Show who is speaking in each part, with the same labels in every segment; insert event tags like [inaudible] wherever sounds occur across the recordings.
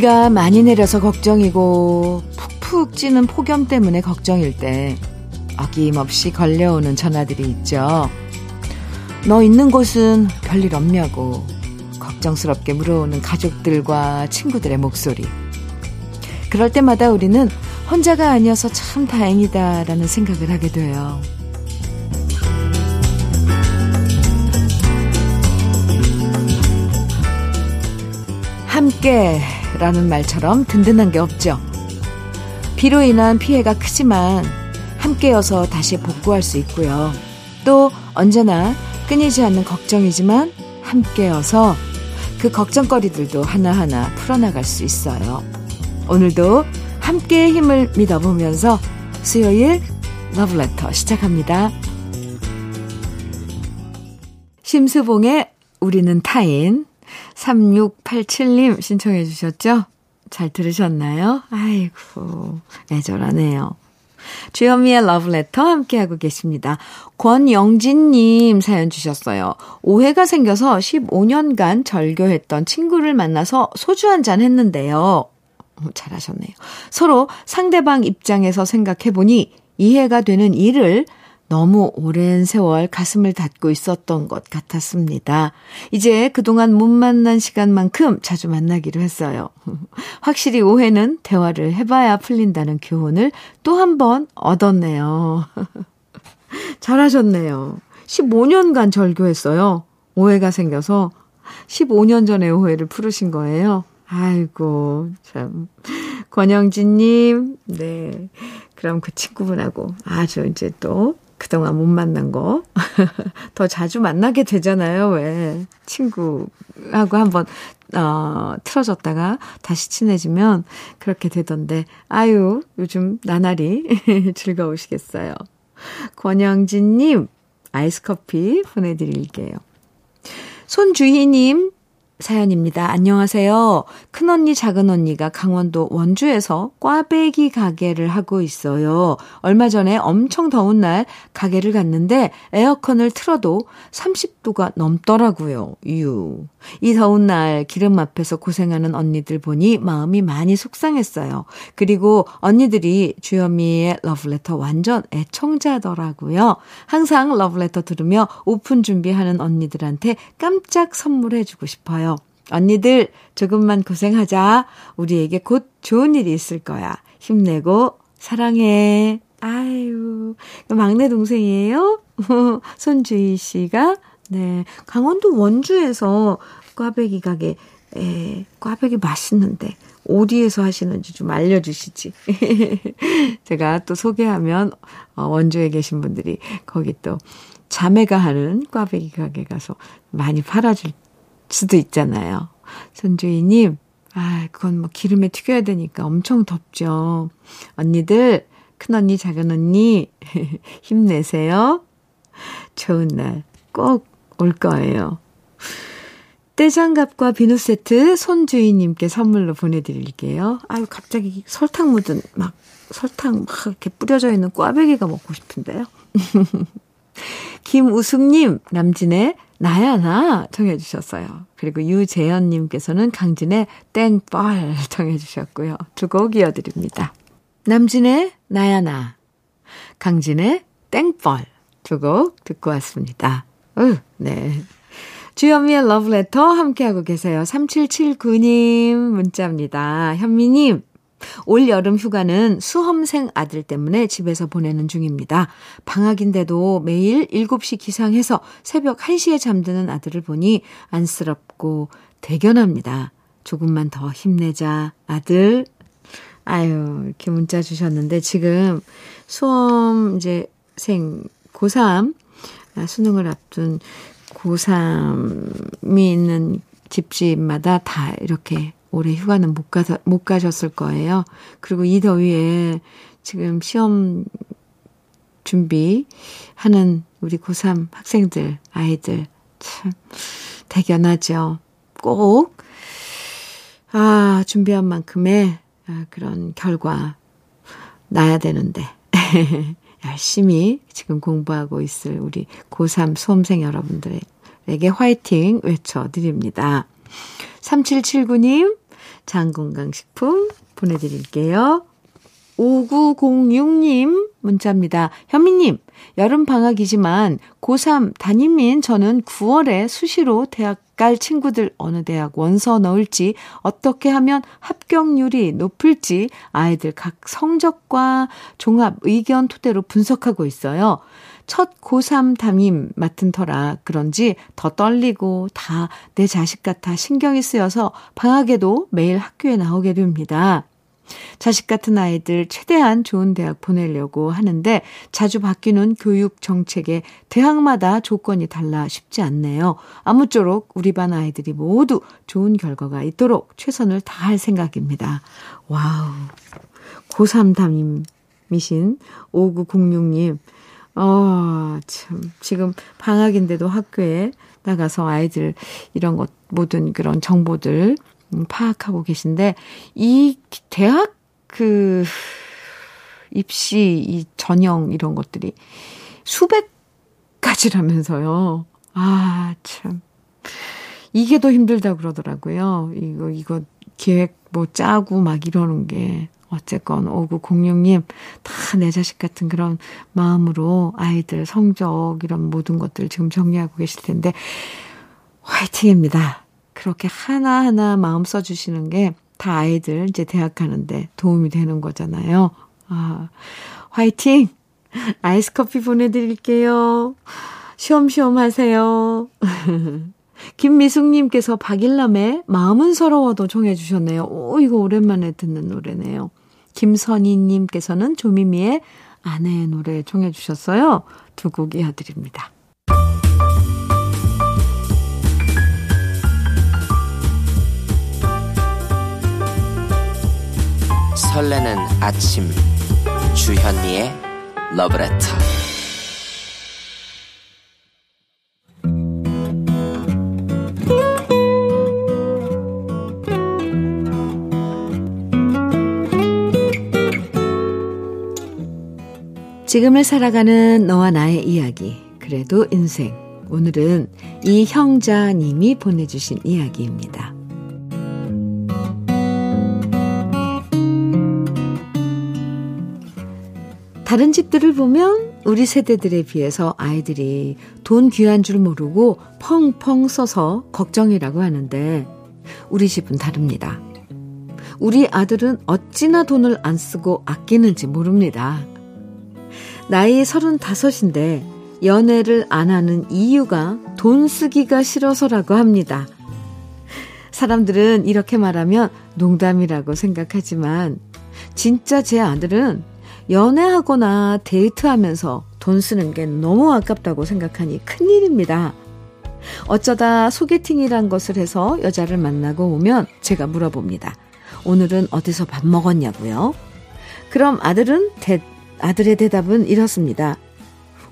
Speaker 1: 비가 많이 내려서 걱정이고 푹푹 찌는 폭염 때문에 걱정일 때 어김없이 걸려오는 전화들이 있죠. 너 있는 곳은 별일 없냐고 걱정스럽게 물어오는 가족들과 친구들의 목소리. 그럴 때마다 우리는 혼자가 아니어서 참 다행이다라는 생각을 하게 돼요. 함께 라는 말처럼 든든한 게 없죠. 비로 인한 피해가 크지만 함께여서 다시 복구할 수 있고요. 또 언제나 끊이지 않는 걱정이지만 함께여서 그 걱정거리들도 하나하나 풀어나갈 수 있어요. 오늘도 함께의 힘을 믿어보면서 수요일 러브레터 시작합니다. 심수봉의 우리는 타인 3687님 신청해 주셨죠? 잘 들으셨나요? 아이고, 애절하네요. 주현미의 러브레터 함께하고 계십니다. 권영진님 사연 주셨어요. 오해가 생겨서 15년간 절교했던 친구를 만나서 소주 한 잔 했는데요. 잘하셨네요. 서로 상대방 입장에서 생각해보니 이해가 되는 일을 너무 오랜 세월 가슴을 닫고 있었던 것 같았습니다. 이제 그동안 못 만난 시간만큼 자주 만나기로 했어요. [laughs] 확실히 오해는 대화를 해봐야 풀린다는 교훈을 또 한 번 얻었네요. [laughs] 잘하셨네요. 15년간 절교했어요. 오해가 생겨서 15년 전에 오해를 풀으신 거예요. 아이고, 참. 권영진님, 네. 그럼 그 친구분하고 아주 이제 또 그동안 못 만난 거. [laughs] 더 자주 만나게 되잖아요, 왜. 친구하고 한번, 어, 틀어졌다가 다시 친해지면 그렇게 되던데. 아유, 요즘 나날이 [laughs] 즐거우시겠어요. 권영진님, 아이스 커피 보내드릴게요. 손주희님, 사연입니다. 안녕하세요. 큰언니, 작은언니가 강원도 원주에서 꽈배기 가게를 하고 있어요. 얼마 전에 엄청 더운 날 가게를 갔는데 에어컨을 틀어도 30도가 넘더라고요. 유. 이 더운 날 기름 앞에서 고생하는 언니들 보니 마음이 많이 속상했어요. 그리고 언니들이 주현미의 러브레터 완전 애청자더라고요. 항상 러브레터 들으며 오픈 준비하는 언니들한테 깜짝 선물해주고 싶어요. 언니들 조금만 고생하자. 우리에게 곧 좋은 일이 있을 거야. 힘내고 사랑해. 아유, 막내 동생이에요? [laughs] 손주희 씨가, 네, 강원도 원주에서 꽈배기 가게, 에, 꽈배기 맛있는데, 어디에서 하시는지 좀 알려주시지. [laughs] 제가 또 소개하면, 어, 원주에 계신 분들이 거기 또 자매가 하는 꽈배기 가게 가서 많이 팔아줄 수도 있잖아요. 손주희님, 아, 그건 뭐 기름에 튀겨야 되니까 엄청 덥죠. 언니들, 큰언니, 작은언니, [laughs] 힘내세요. 좋은 날 꼭 올 거예요. 떼장갑과 비누 세트 손주희님께 선물로 보내드릴게요. 아유, 갑자기 설탕 묻은, 막, 설탕 막 이렇게 뿌려져 있는 꽈배기가 먹고 싶은데요. [laughs] 김우숙님, 남진의 나야 나 청해 주셨어요. 그리고 유재현님께서는 강진의 땡뻘 청해 주셨고요. 두 곡 이어드립니다. 남진의 나야 나, 강진의 땡뻘 두곡 듣고 왔습니다. 으, 네. 주현미의 러브레터 함께하고 계세요. 3779님 문자입니다. 현미님, 올 여름 휴가는 수험생 아들 때문에 집에서 보내는 중입니다. 방학인데도 매일 7시 기상해서 새벽 1시에 잠드는 아들을 보니 안쓰럽고 대견합니다. 조금만 더 힘내자, 아들. 아유, 이렇게 문자 주셨는데 지금 수험 이제 생 고3 아, 수능을 앞둔 고3이 있는 집집마다 다 이렇게 올해 휴가는 못 가서, 못 가셨을 거예요. 그리고 이 더위에 지금 시험 준비하는 우리 고3 학생들, 아이들, 참, 대견하죠. 꼭, 아, 준비한 만큼의 아, 그런 결과 나야 되는데. [laughs] 열심히 지금 공부하고 있을 우리 고3 수험생 여러분들에게 화이팅 외쳐드립니다. 3779님, 장건강식품 보내드릴게요. 5906님 문자입니다. 현미님, 여름방학이지만 고3 담임인 저는 9월에 수시로 대학 갈 친구들 어느 대학 원서 넣을지 어떻게 하면 합격률이 높을지 아이들 각 성적과 종합 의견 토대로 분석하고 있어요. 첫 고3 담임 맡은 터라 그런지 더 떨리고 다 내 자식 같아 신경이 쓰여서 방학에도 매일 학교에 나오게 됩니다. 자식 같은 아이들 최대한 좋은 대학 보내려고 하는데 자주 바뀌는 교육 정책에 대학마다 조건이 달라 쉽지 않네요. 아무쪼록 우리 반 아이들이 모두 좋은 결과가 있도록 최선을 다할 생각입니다. 와우. 고3 담임이신 5906님. 어, 참. 지금 방학인데도 학교에 나가서 아이들 이런 것, 모든 그런 정보들 음, 파악하고 계신데, 이 대학 그, 입시, 이 전형 이런 것들이 수백 가지라면서요. 아, 참. 이게 더 힘들다 그러더라고요. 이거, 이거 계획 뭐 짜고 막 이러는 게. 어쨌건 5906님 다 내 자식 같은 그런 마음으로 아이들 성적 이런 모든 것들 지금 정리하고 계실 텐데 화이팅입니다. 그렇게 하나하나 마음 써주시는 게 다 아이들 이제 대학 가는데 도움이 되는 거잖아요. 아, 화이팅! 아이스 커피 보내드릴게요. 쉬엄쉬엄 하세요. [laughs] 김미숙님께서 박일남의 마음은 서러워도 정해주셨네요. 오, 이거 오랜만에 듣는 노래네요. 김선희님께서는 조미미의 아내의 노래 정해주셨어요. 두 곡 이어드립니다.
Speaker 2: 설레는 아침 주현미의 러브레터
Speaker 1: 지금을 살아가는 너와 나의 이야기 그래도 인생 오늘은 이형자님이 보내주신 이야기입니다. 다른 집들을 보면 우리 세대들에 비해서 아이들이 돈 귀한 줄 모르고 펑펑 써서 걱정이라고 하는데 우리 집은 다릅니다. 우리 아들은 어찌나 돈을 안 쓰고 아끼는지 모릅니다. 나이 35인데 연애를 안 하는 이유가 돈 쓰기가 싫어서라고 합니다. 사람들은 이렇게 말하면 농담이라고 생각하지만 진짜 제 아들은 연애하거나 데이트하면서 돈 쓰는 게 너무 아깝다고 생각하니 큰일입니다. 어쩌다 소개팅이란 것을 해서 여자를 만나고 오면 제가 물어봅니다. 오늘은 어디서 밥 먹었냐고요? 그럼 아들은 대, 아들의 대답은 이렇습니다.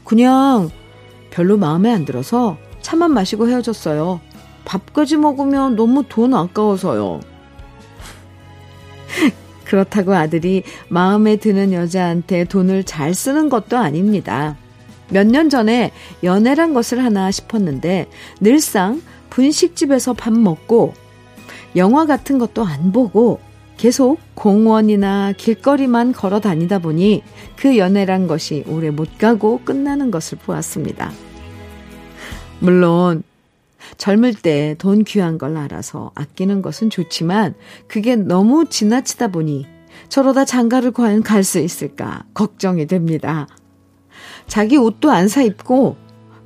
Speaker 1: 그냥 별로 마음에 안 들어서 차만 마시고 헤어졌어요. 밥까지 먹으면 너무 돈 아까워서요. [laughs] 그렇다고 아들이 마음에 드는 여자한테 돈을 잘 쓰는 것도 아닙니다. 몇 년 전에 연애란 것을 하나 싶었는데 늘상 분식집에서 밥 먹고 영화 같은 것도 안 보고 계속 공원이나 길거리만 걸어 다니다 보니 그 연애란 것이 오래 못 가고 끝나는 것을 보았습니다. 물론 젊을 때 돈 귀한 걸 알아서 아끼는 것은 좋지만 그게 너무 지나치다 보니 저러다 장가를 과연 갈 수 있을까 걱정이 됩니다. 자기 옷도 안 사 입고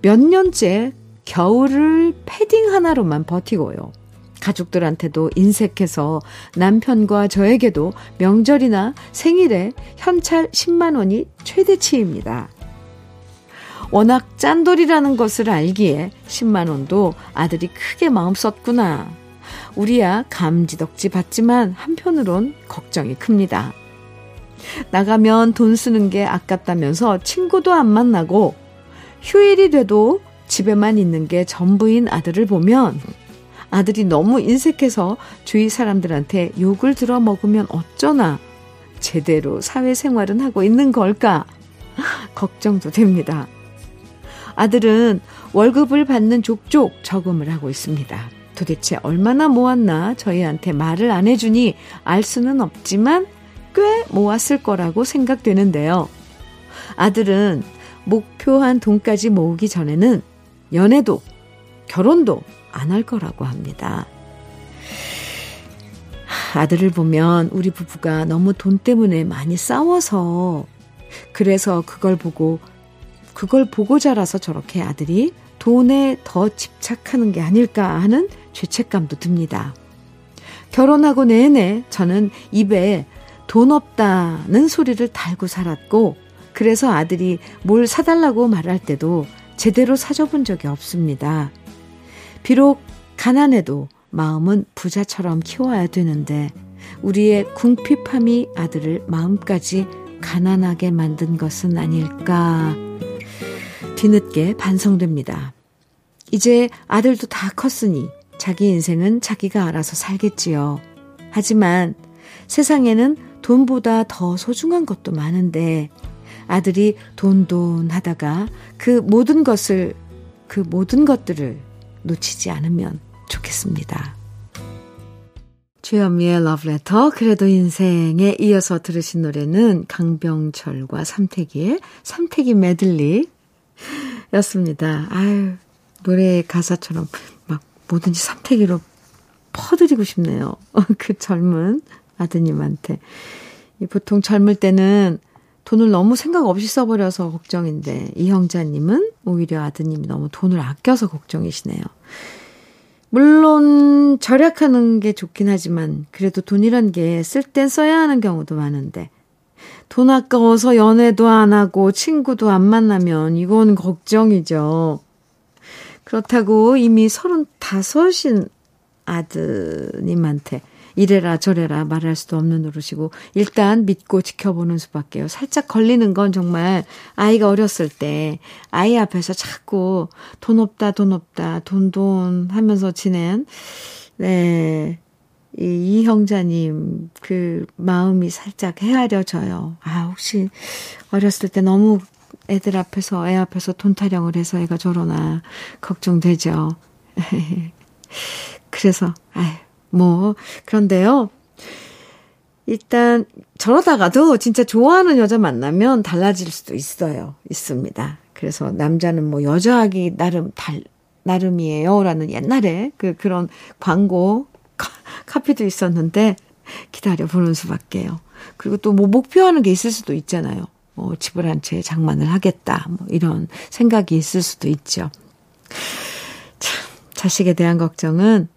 Speaker 1: 몇 년째 겨울을 패딩 하나로만 버티고요. 가족들한테도 인색해서 남편과 저에게도 명절이나 생일에 현찰 10만 원이 최대치입니다. 워낙 짠돌이라는 것을 알기에 10만 원도 아들이 크게 마음 썼구나. 우리야 감지덕지 받지만 한편으론 걱정이 큽니다. 나가면 돈 쓰는 게 아깝다면서 친구도 안 만나고 휴일이 돼도 집에만 있는 게 전부인 아들을 보면 아들이 너무 인색해서 주위 사람들한테 욕을 들어 먹으면 어쩌나 제대로 사회생활은 하고 있는 걸까 [laughs] 걱정도 됩니다. 아들은 월급을 받는 족족 저금을 하고 있습니다. 도대체 얼마나 모았나 저희한테 말을 안 해주니 알 수는 없지만 꽤 모았을 거라고 생각되는데요. 아들은 목표한 돈까지 모으기 전에는 연애도 결혼도 안 할 거라고 합니다. 아들을 보면 우리 부부가 너무 돈 때문에 많이 싸워서 그래서 그걸 보고 그걸 보고 자라서 저렇게 아들이 돈에 더 집착하는 게 아닐까 하는 죄책감도 듭니다. 결혼하고 내내 저는 입에 돈 없다는 소리를 달고 살았고, 그래서 아들이 뭘 사달라고 말할 때도 제대로 사줘본 적이 없습니다. 비록 가난해도 마음은 부자처럼 키워야 되는데, 우리의 궁핍함이 아들을 마음까지 가난하게 만든 것은 아닐까. 뒤늦게 반성됩니다. 이제 아들도 다 컸으니 자기 인생은 자기가 알아서 살겠지요. 하지만 세상에는 돈보다 더 소중한 것도 많은데 아들이 돈돈 하다가 그 모든 것을, 그 모든 것들을 놓치지 않으면 좋겠습니다. 주현미의 러브레터, 그래도 인생에 이어서 들으신 노래는 강병철과 삼태기의 삼태기 메들리 였습니다. 아유, 노래 가사처럼 막 뭐든지 삼태기로 퍼드리고 싶네요. [laughs] 그 젊은 아드님한테. 보통 젊을 때는 돈을 너무 생각 없이 써버려서 걱정인데, 이 형제님은 오히려 아드님이 너무 돈을 아껴서 걱정이시네요. 물론, 절약하는 게 좋긴 하지만, 그래도 돈이란 게 쓸 땐 써야 하는 경우도 많은데, 돈 아까워서 연애도 안 하고 친구도 안 만나면 이건 걱정이죠. 그렇다고 이미 서른다섯인 아드님한테 이래라 저래라 말할 수도 없는 노릇이고 일단 믿고 지켜보는 수밖에요. 살짝 걸리는 건 정말 아이가 어렸을 때 아이 앞에서 자꾸 돈 없다 돈 없다 돈 돈 하면서 지낸 네. 이, 이 형자님 그 마음이 살짝 헤아려져요. 아 혹시 어렸을 때 너무 애들 앞에서 애 앞에서 돈 타령을 해서 애가 저러나 걱정되죠. [laughs] 그래서 아유 뭐, 그런데요. 일단, 저러다가도 진짜 좋아하는 여자 만나면 달라질 수도 있어요. 있습니다. 그래서 남자는 뭐 여자하기 나름 달, 나름이에요. 라는 옛날에 그, 그런 광고 카피도 있었는데 기다려 보는 수밖에요. 그리고 또 뭐 목표하는 게 있을 수도 있잖아요. 뭐 집을 한 채 장만을 하겠다. 뭐 이런 생각이 있을 수도 있죠. 참, 자식에 대한 걱정은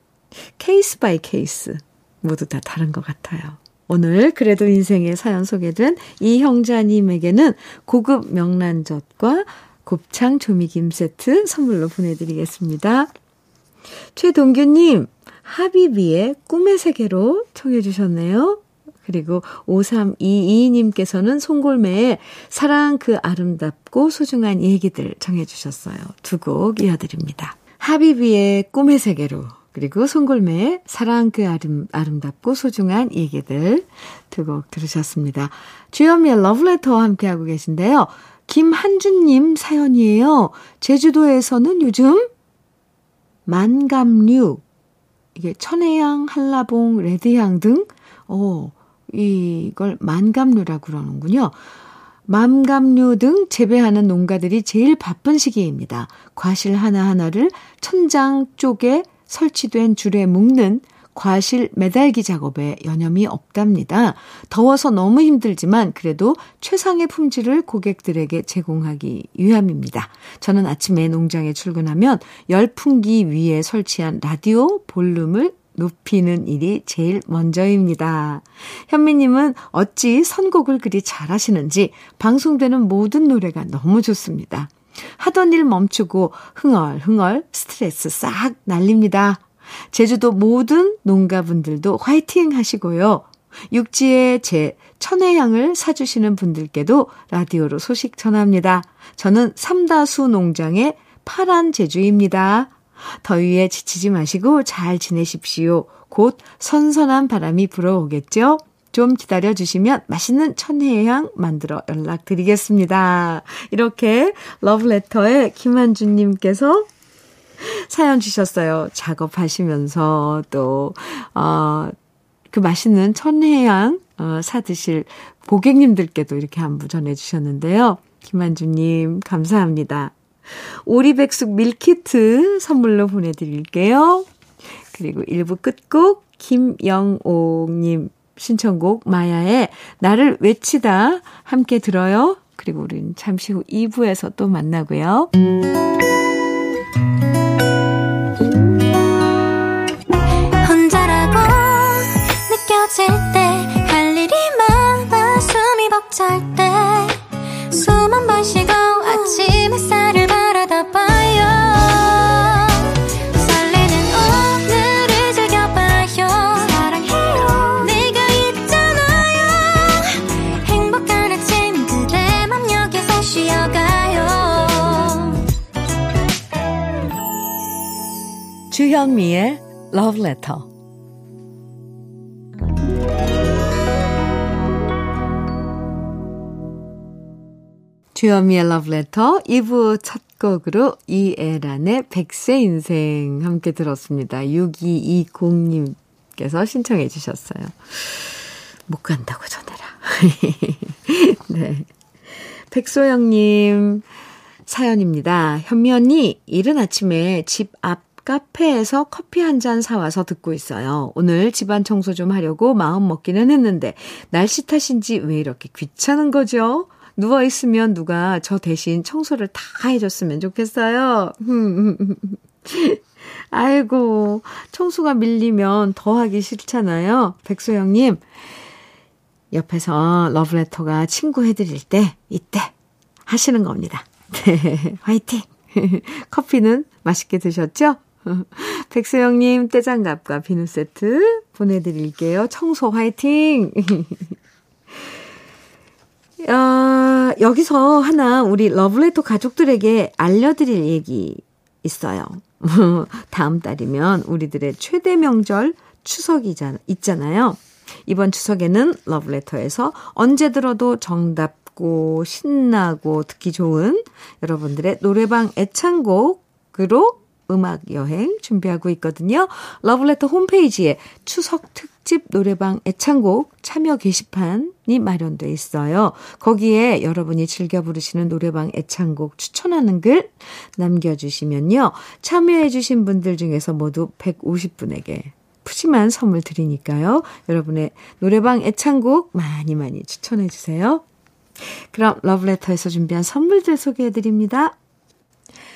Speaker 1: case by case 모두 다 다른 것 같아요. 오늘 그래도 인생의 사연 소개된 이 형자님에게는 고급 명란젓과 곱창 조미김 세트 선물로 보내드리겠습니다. 최동규님, 하비비의 꿈의 세계로 청해 주셨네요. 그리고 5322님께서는 송골매의 사랑 그 아름답고 소중한 얘기들 정해 주셨어요. 두 곡 이어드립니다. 하비비의 꿈의 세계로 그리고 송골매의 사랑 그 아름, 아름답고 소중한 얘기들 두 곡 들으셨습니다. 주현미의 러브레터와 함께하고 계신데요. 김한준님 사연이에요. 제주도에서는 요즘 만감류, 이게 천혜향, 한라봉, 레드향 등, 어, 이걸 만감류라고 그러는군요. 맘감류 등 재배하는 농가들이 제일 바쁜 시기입니다. 과실 하나하나를 천장 쪽에 설치된 줄에 묶는 과실 매달기 작업에 여념이 없답니다. 더워서 너무 힘들지만 그래도 최상의 품질을 고객들에게 제공하기 위함입니다. 저는 아침에 농장에 출근하면 열풍기 위에 설치한 라디오 볼륨을 높이는 일이 제일 먼저입니다. 현미님은 어찌 선곡을 그리 잘하시는지 방송되는 모든 노래가 너무 좋습니다. 하던 일 멈추고 흥얼흥얼 스트레스 싹 날립니다. 제주도 모든 농가분들도 화이팅 하시고요. 육지에 제 천혜향을 사주시는 분들께도 라디오로 소식 전합니다. 저는 삼다수 농장의 파란 제주입니다. 더위에 지치지 마시고 잘 지내십시오. 곧 선선한 바람이 불어오겠죠? 좀 기다려 주시면 맛있는 천혜향 만들어 연락드리겠습니다. 이렇게 러브레터의 김한준님께서 사연 주셨어요. 작업하시면서 또, 어, 그 맛있는 천혜향, 어, 사드실 고객님들께도 이렇게 안부 전해주셨는데요. 김한주님, 감사합니다. 오리백숙 밀키트 선물로 보내드릴게요. 그리고 1부 끝곡 김영옥님 신청곡 마야의 나를 외치다 함께 들어요. 그리고 우린 잠시 후 2부에서 또 만나고요. 혼자라고 느껴질 때 할 일이 많아 숨이 벅찰 때 숨 한 번 쉬고 아침 햇살을 주현미의 Love Letter. 주현미의 Love Letter 2부 첫 곡으로 이애란의 백세 인생 함께 들었습니다. 6220님께서 신청해 주셨어요. 못 간다고 전해라. [laughs] 네. 백소영님 사연입니다. 현미 언니, 이른 아침에 집 앞 카페에서 커피 한 잔 사와서 듣고 있어요. 오늘 집안 청소 좀 하려고 마음 먹기는 했는데 날씨 탓인지 왜 이렇게 귀찮은 거죠? 누워있으면 누가 저 대신 청소를 다 해줬으면 좋겠어요. [laughs] 아이고, 청소가 밀리면 더 하기 싫잖아요. 백소영님, 옆에서 러브레터가 친구 해드릴 때, 이때 하시는 겁니다. [laughs] 네, 화이팅! [laughs] 커피는 맛있게 드셨죠? [laughs] 백수영님 떼장갑과 비누 세트 보내드릴게요. 청소 화이팅! [laughs] 어, 여기서 하나 우리 러블레터 가족들에게 알려드릴 얘기 있어요. [laughs] 다음 달이면 우리들의 최대 명절 추석이 있잖아요. 이번 추석에는 러브레터에서 언제 들어도 정답고 신나고 듣기 좋은 여러분들의 노래방 애창곡으로 음악 여행 준비하고 있거든요. 러블레터 홈페이지에 추석 특집 노래방 애창곡 참여 게시판이 마련돼 있어요. 거기에 여러분이 즐겨 부르시는 노래방 애창곡 추천하는 글 남겨주시면요. 참여해주신 분들 중에서 모두 150분에게 푸짐한 선물 드리니까요. 여러분의 노래방 애창곡 많이 많이 추천해주세요. 그럼 러브레터에서 준비한 선물들 소개해드립니다.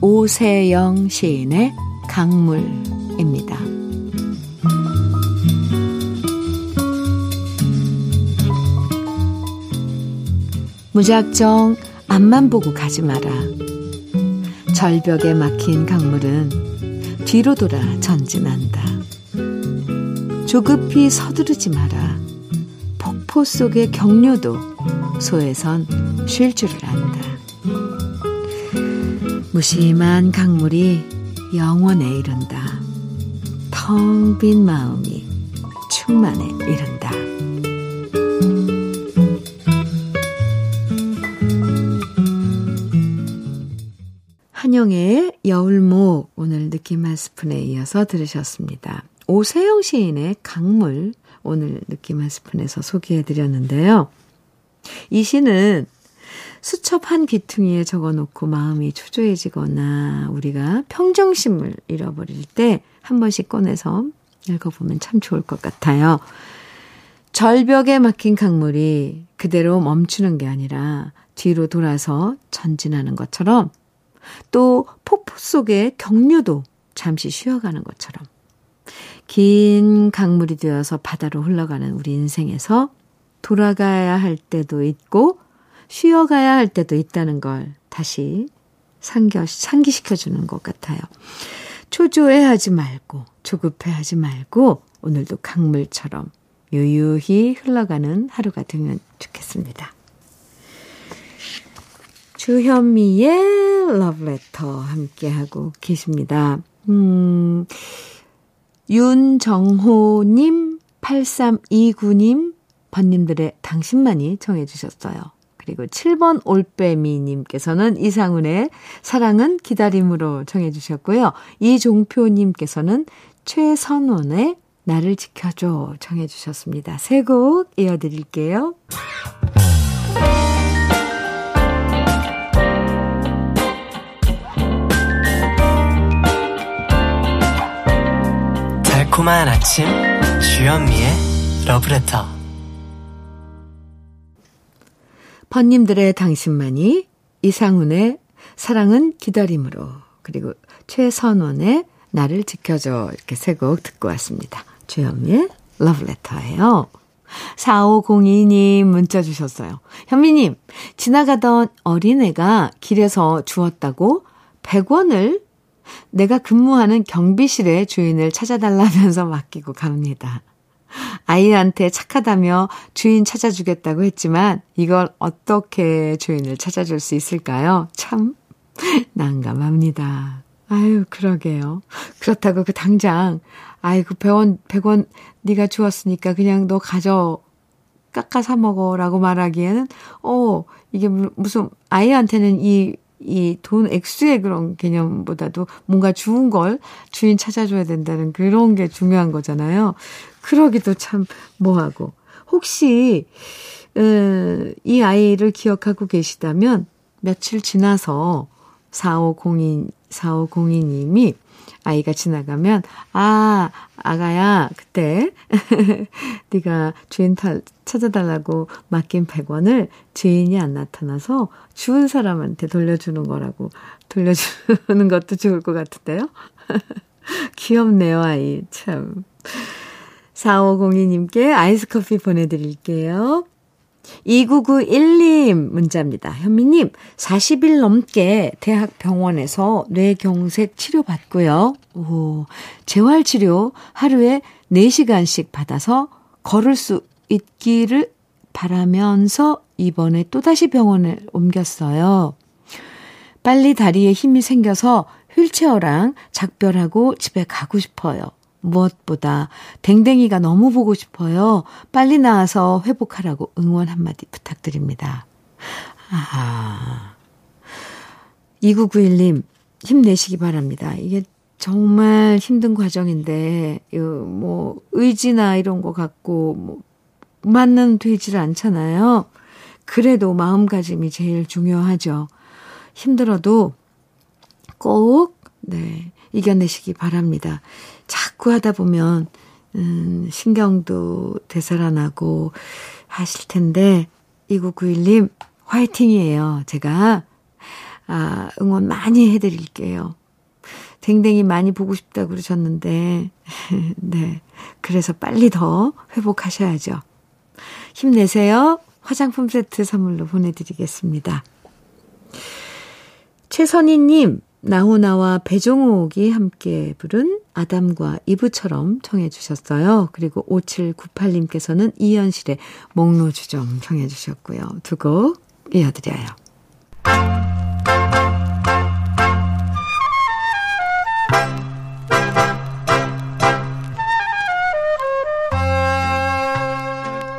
Speaker 1: 오세영 시인의 강물입니다. 무작정 앞만 보고 가지 마라. 절벽에 막힌 강물은 뒤로 돌아 전진한다. 조급히 서두르지 마라. 폭포 속의 경류도 소에선 쉴 줄을 안다. 무심한 강물이 영원에 이른다. 텅 빈 마음이 충만에 이른다. 한영의 여울목 오늘 느낌 한 스푼에 이어서 들으셨습니다. 오세영 시인의 강물 오늘 느낌 한 스푼에서 소개해 드렸는데요. 이 시는 수첩 한 귀퉁이에 적어놓고 마음이 초조해지거나 우리가 평정심을 잃어버릴 때 한 번씩 꺼내서 읽어보면 참 좋을 것 같아요. 절벽에 막힌 강물이 그대로 멈추는 게 아니라 뒤로 돌아서 전진하는 것처럼 또 폭포 속의 경류도 잠시 쉬어가는 것처럼 긴 강물이 되어서 바다로 흘러가는 우리 인생에서 돌아가야 할 때도 있고 쉬어가야 할 때도 있다는 걸 다시 상겨, 상기시켜주는 것 같아요. 초조해 하지 말고, 조급해 하지 말고, 오늘도 강물처럼 유유히 흘러가는 하루가 되면 좋겠습니다. 주현미의 러브레터 함께하고 계십니다. 음, 윤정호님, 8329님, 번님들의 당신만이 정해주셨어요. 그리고 7번 올빼미님께서는 이상훈의 사랑은 기다림으로 정해주셨고요. 이종표님께서는 최선원의 나를 지켜줘 정해주셨습니다. 세 곡 이어드릴게요.
Speaker 2: 달콤한 아침 주현미의 러브레터
Speaker 1: 번님들의 당신만이 이상훈의 사랑은 기다림으로 그리고 최선원의 나를 지켜줘 이렇게 세 곡 듣고 왔습니다. 주현미의 러브레터예요. 4502님 문자 주셨어요. 현미님, 지나가던 어린애가 길에서 주웠다고 100원을 내가 근무하는 경비실의 주인을 찾아달라면서 맡기고 갑니다. 아이한테 착하다며 주인 찾아주겠다고 했지만 이걸 어떻게 주인을 찾아줄 수 있을까요? 참 난감합니다. 아유, 그러게요. 그렇다고 그 당장 아이고 100원 100원 네가 주었으니까 그냥 너 가져 깎아 사 먹어라고 말하기에는 어, 이게 무슨 아이한테는 이 이 돈 액수의 그런 개념보다도 뭔가 좋은 걸 주인 찾아줘야 된다는 그런 게 중요한 거잖아요. 그러기도 참 뭐하고. 혹시, 어, 이 아이를 기억하고 계시다면 며칠 지나서 4502, 4502님이 아이가 지나가면 아 아가야 그때 [laughs] 네가 주인 타, 찾아달라고 맡긴 100원을 주인이 안 나타나서 주운 사람한테 돌려주는 거라고 돌려주는 [laughs] 것도 좋을 것 같은데요. [laughs] 귀엽네요 아이 참. 4502님께 아이스 커피 보내드릴게요. 2991님 문자입니다. 현미님, 40일 넘게 대학병원에서 뇌경색 치료받고요. 오, 재활치료 하루에 4시간씩 받아서 걸을 수 있기를 바라면서 이번에 또다시 병원을 옮겼어요. 빨리 다리에 힘이 생겨서 휠체어랑 작별하고 집에 가고 싶어요. 무엇보다 댕댕이가 너무 보고 싶어요. 빨리 나와서 회복하라고 응원 한마디 부탁드립니다. 아. 2991님, 힘내시기 바랍니다. 이게 정말 힘든 과정인데, 뭐, 의지나 이런 거 갖고, 뭐, 맞는 되질 않잖아요. 그래도 마음가짐이 제일 중요하죠. 힘들어도 꼭, 네, 이겨내시기 바랍니다. 자꾸 하다 보면, 음, 신경도 되살아나고 하실 텐데, 2991님, 화이팅이에요. 제가, 아, 응원 많이 해드릴게요. 댕댕이 많이 보고 싶다고 그러셨는데, [laughs] 네. 그래서 빨리 더 회복하셔야죠. 힘내세요. 화장품 세트 선물로 보내드리겠습니다. 최선희님, 나훈아와 배종옥이 함께 부른 아담과 이브처럼 청해 주셨어요. 그리고 5798님께서는 이현실의 목로주점 청해 주셨고요. 두 곡 이어드려요.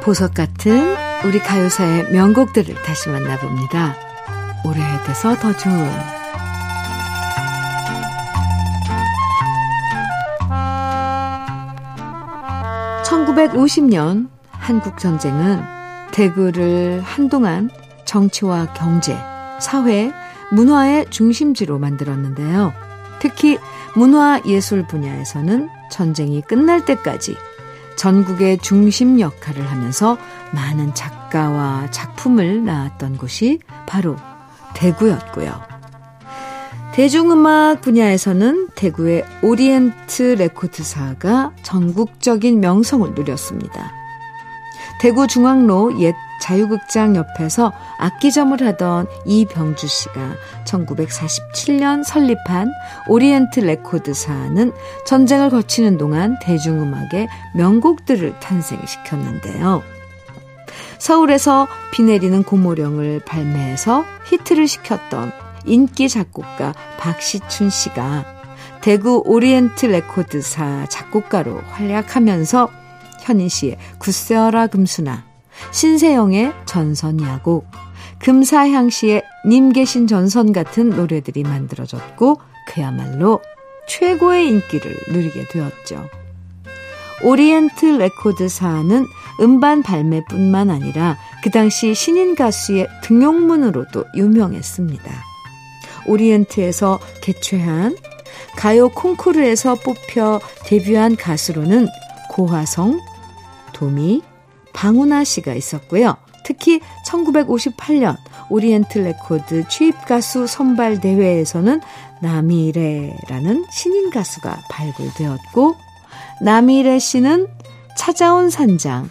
Speaker 1: 보석 같은 우리 가요사의 명곡들을 다시 만나봅니다. 오래돼서 더 좋은 1950년 한국 전쟁은 대구를 한동안 정치와 경제, 사회, 문화의 중심지로 만들었는데요. 특히 문화 예술 분야에서는 전쟁이 끝날 때까지 전국의 중심 역할을 하면서 많은 작가와 작품을 낳았던 곳이 바로 대구였고요. 대중음악 분야에서는 대구의 오리엔트 레코드사가 전국적인 명성을 누렸습니다. 대구 중앙로 옛 자유극장 옆에서 악기점을 하던 이병주 씨가 1947년 설립한 오리엔트 레코드사는 전쟁을 거치는 동안 대중음악의 명곡들을 탄생시켰는데요. 서울에서 비 내리는 고모령을 발매해서 히트를 시켰던 인기 작곡가 박시춘 씨가 대구 오리엔트 레코드사 작곡가로 활약하면서 현인 씨의 굳세어라 금순아, 신세영의 전선야곡, 금사향 씨의 님 계신 전선 같은 노래들이 만들어졌고 그야말로 최고의 인기를 누리게 되었죠. 오리엔트 레코드사는 음반 발매뿐만 아니라 그 당시 신인 가수의 등용문으로도 유명했습니다. 오리엔트에서 개최한 가요 콩쿠르에서 뽑혀 데뷔한 가수로는 고화성, 도미, 방운아 씨가 있었고요. 특히 1958년 오리엔트 레코드 취입 가수 선발 대회에서는 남일해라는 신인 가수가 발굴되었고 남일해 씨는 찾아온 산장,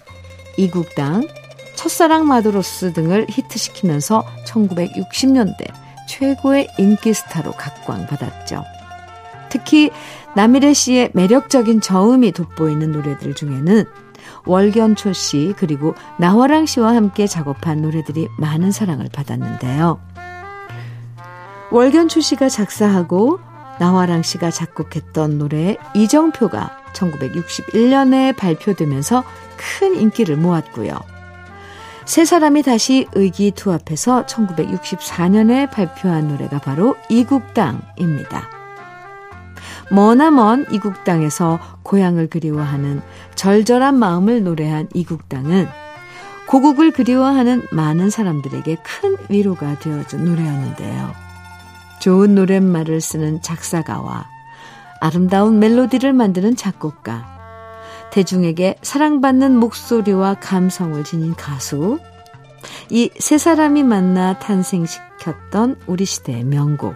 Speaker 1: 이국땅, 첫사랑 마도로스 등을 히트시키면서 1960년대 최고의 인기 스타로 각광받았죠. 특히 남미래 씨의 매력적인 저음이 돋보이는 노래들 중에는 월견초 씨 그리고 나화랑 씨와 함께 작업한 노래들이 많은 사랑을 받았는데요. 월견초 씨가 작사하고 나화랑 씨가 작곡했던 노래 이정표가 1961년에 발표되면서 큰 인기를 모았고요. 세 사람이 다시 의기투합해서 1964년에 발표한 노래가 바로 이국당입니다. 머나먼 이국당에서 고향을 그리워하는 절절한 마음을 노래한 이국당은 고국을 그리워하는 많은 사람들에게 큰 위로가 되어준 노래였는데요. 좋은 노랫말을 쓰는 작사가와 아름다운 멜로디를 만드는 작곡가, 대중에게 사랑받는 목소리와 감성을 지닌 가수, 이 세 사람이 만나 탄생시켰던 우리 시대의 명곡,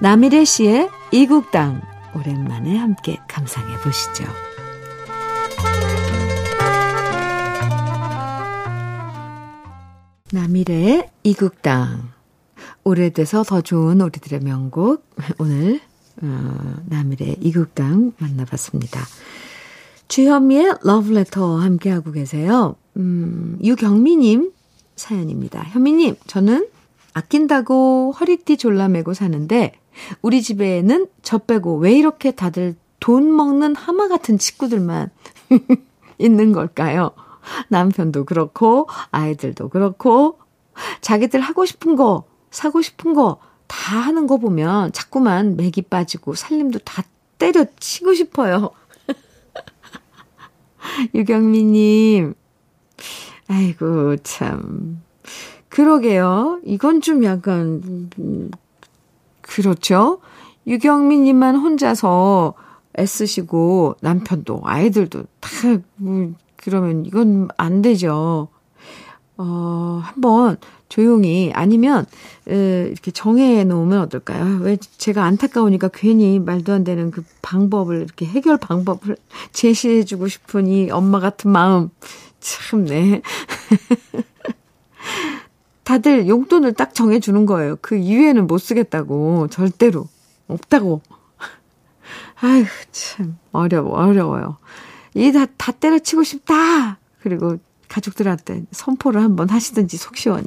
Speaker 1: 남일의 씨의 이국당, 오랜만에 함께 감상해 보시죠. 남일의 이국당. 오래돼서 더 좋은 우리들의 명곡. 오늘, 어, 남일의 이국당 만나봤습니다. 주현미의 러브레터 함께하고 계세요. 음, 유경미님 사연입니다. 현미님, 저는 아낀다고 허리띠 졸라매고 사는데, 우리 집에는 저 빼고 왜 이렇게 다들 돈 먹는 하마 같은 친구들만 [laughs] 있는 걸까요? 남편도 그렇고, 아이들도 그렇고, 자기들 하고 싶은 거, 사고 싶은 거 다 하는 거 보면 자꾸만 맥이 빠지고 살림도 다 때려치고 싶어요. [laughs] 유경미님, 아이고, 참. 그러게요. 이건 좀 약간, 음, 그렇죠. 유경미님만 혼자서 애쓰시고, 남편도, 아이들도 다, 뭐, 그러면 이건 안 되죠. 어, 한번 조용히, 아니면, 에, 이렇게 정해 놓으면 어떨까요? 왜 제가 안타까우니까 괜히 말도 안 되는 그 방법을, 이렇게 해결 방법을 [laughs] 제시해 주고 싶은 이 엄마 같은 마음. 참, 네. [laughs] 다들 용돈을 딱 정해주는 거예요. 그 이후에는 못 쓰겠다고. 절대로. 없다고. [laughs] 아휴, 참, 어려워, 어려워요. 이 다, 다 때려치고 싶다! 그리고 가족들한테 선포를 한번 하시든지 속 시원히.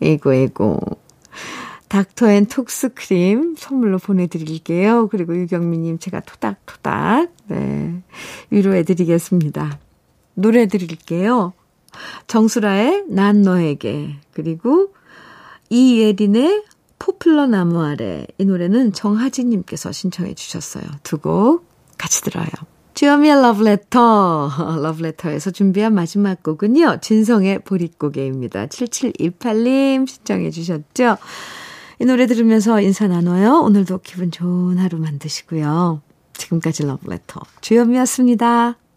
Speaker 1: 에고, 에고. 닥터 앤 톡스 크림 선물로 보내드릴게요. 그리고 유경미님 제가 토닥토닥, 네. 위로해드리겠습니다. 노래 드릴게요. 정수라의 난 너에게. 그리고 이예린의 포플러 나무 아래. 이 노래는 정하진님께서 신청해 주셨어요. 두 곡 같이 들어요. 주여미의 러브레터. 러브레터에서 준비한 마지막 곡은요. 진성의 보릿고개입니다. 7728님 신청해 주셨죠. 이 노래 들으면서 인사 나눠요. 오늘도 기분 좋은 하루 만드시고요. 지금까지 러브레터 주현미였습니다.